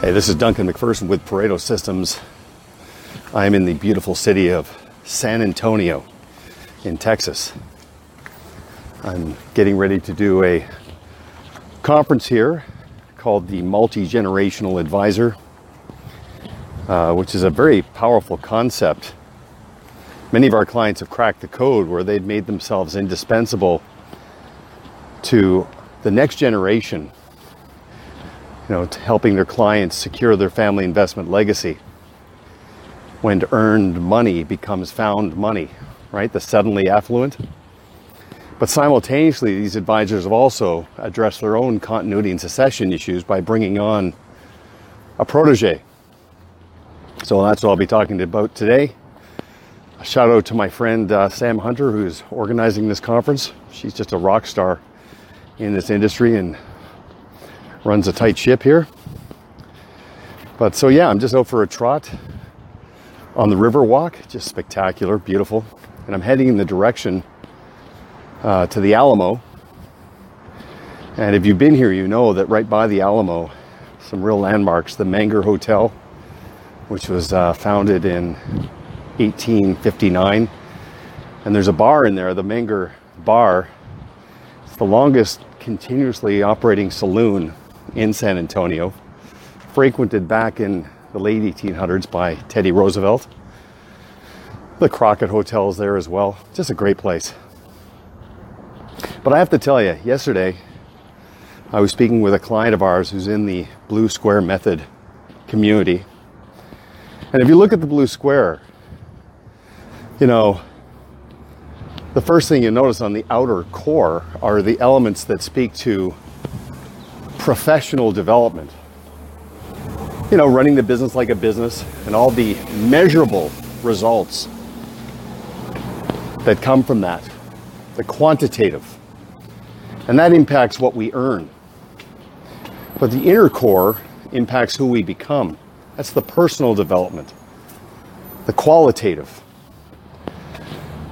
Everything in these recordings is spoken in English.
Hey, this is Duncan MacPherson with Pareto Systems. I am in the beautiful city of San Antonio in Texas. I'm getting ready to do a conference here called the Multi Generational Advisor, uh, which is a very powerful concept. Many of our clients have cracked the code where they've made themselves indispensable to the next generation you know, helping their clients secure their family investment legacy. When earned money becomes found money, right? The suddenly affluent. But simultaneously, these advisors have also addressed their own continuity and succession issues by bringing on a protege. So that's what I'll be talking about today. A shout out to my friend uh, Sam Hunter, who's organizing this conference. She's just a rock star in this industry and runs a tight ship here. But so yeah, I'm just out for a trot on the river walk, just spectacular, beautiful. And I'm heading in the direction uh, to the Alamo. And if you've been here, you know that right by the Alamo, some real landmarks, the Menger Hotel, which was uh, founded in 1859. And there's a bar in there, the Menger Bar. It's the longest continuously operating saloon in San Antonio, frequented back in the late 1800s by Teddy Roosevelt. The Crockett Hotel is there as well. Just a great place. But I have to tell you, yesterday I was speaking with a client of ours who's in the Blue Square Method community. And if you look at the Blue Square, you know, the first thing you notice on the outer core are the elements that speak to professional development. You know, running the business like a business and all the measurable results that come from that, the quantitative. And that impacts what we earn. But the inner core impacts who we become. That's the personal development, the qualitative.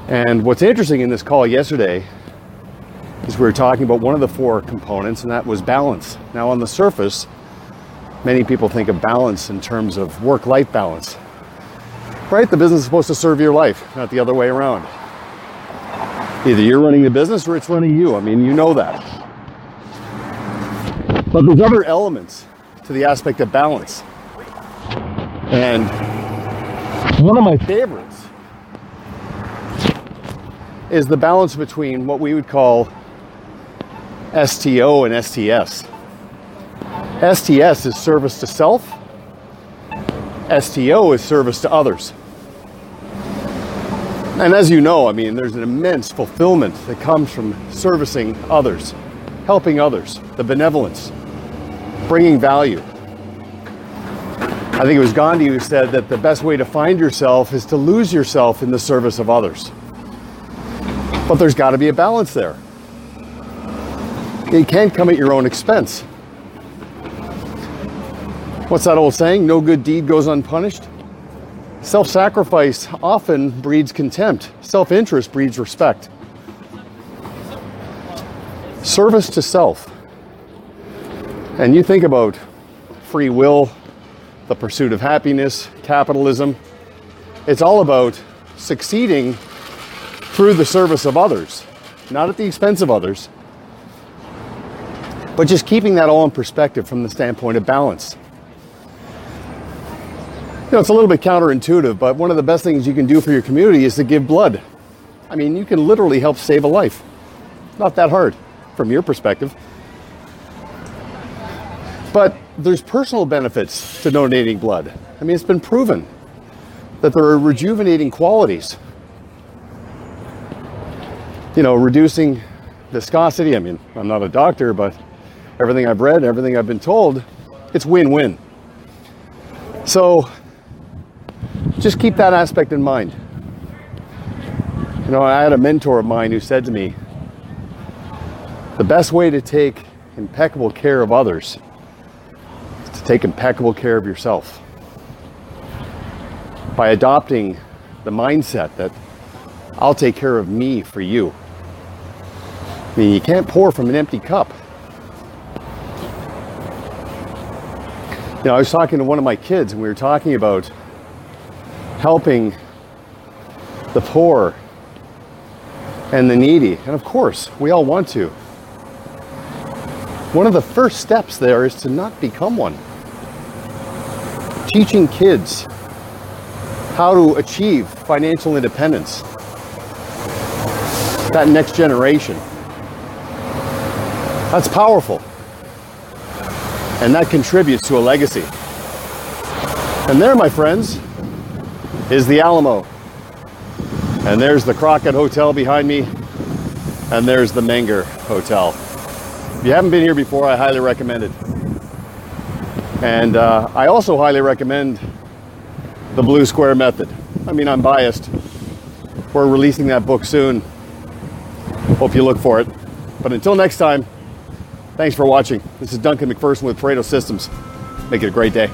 And what's interesting in this call yesterday is we were talking about one of the four components, and that was balance. Now, on the surface, many people think of balance in terms of work life balance. Right? The business is supposed to serve your life, not the other way around. Either you're running the business or it's running you. I mean, you know that. But there's other elements to the aspect of balance. And one of my favorites is the balance between what we would call STO and STS. STS is service to self, STO is service to others. And as you know, I mean, there's an immense fulfillment that comes from servicing others, helping others, the benevolence, bringing value. I think it was Gandhi who said that the best way to find yourself is to lose yourself in the service of others. But there's got to be a balance there. You can't come at your own expense. What's that old saying? No good deed goes unpunished. Self sacrifice often breeds contempt, self interest breeds respect. Service to self. And you think about free will, the pursuit of happiness, capitalism. It's all about succeeding through the service of others, not at the expense of others, but just keeping that all in perspective from the standpoint of balance. You know, it's a little bit counterintuitive, but one of the best things you can do for your community is to give blood. I mean, you can literally help save a life. Not that hard from your perspective. But there's personal benefits to donating blood. I mean, it's been proven that there are rejuvenating qualities. You know, reducing viscosity. I mean, I'm not a doctor, but everything I've read, everything I've been told, it's win win. So just keep that aspect in mind. You know, I had a mentor of mine who said to me, the best way to take impeccable care of others is to take impeccable care of yourself. By adopting the mindset that I'll take care of me for you. I mean, you can't pour from an empty cup. Know, I was talking to one of my kids and we were talking about helping the poor and the needy. And of course, we all want to. One of the first steps there is to not become one. Teaching kids how to achieve financial independence. That next generation. That's powerful. And that contributes to a legacy. And there, my friends, is the Alamo. And there's the Crockett Hotel behind me. And there's the Menger Hotel. If you haven't been here before, I highly recommend it. And uh, I also highly recommend the Blue Square Method. I mean, I'm biased. We're releasing that book soon. Hope you look for it. But until next time, thanks for watching. This is Duncan MacPherson with Pareto Systems. Make it a great day.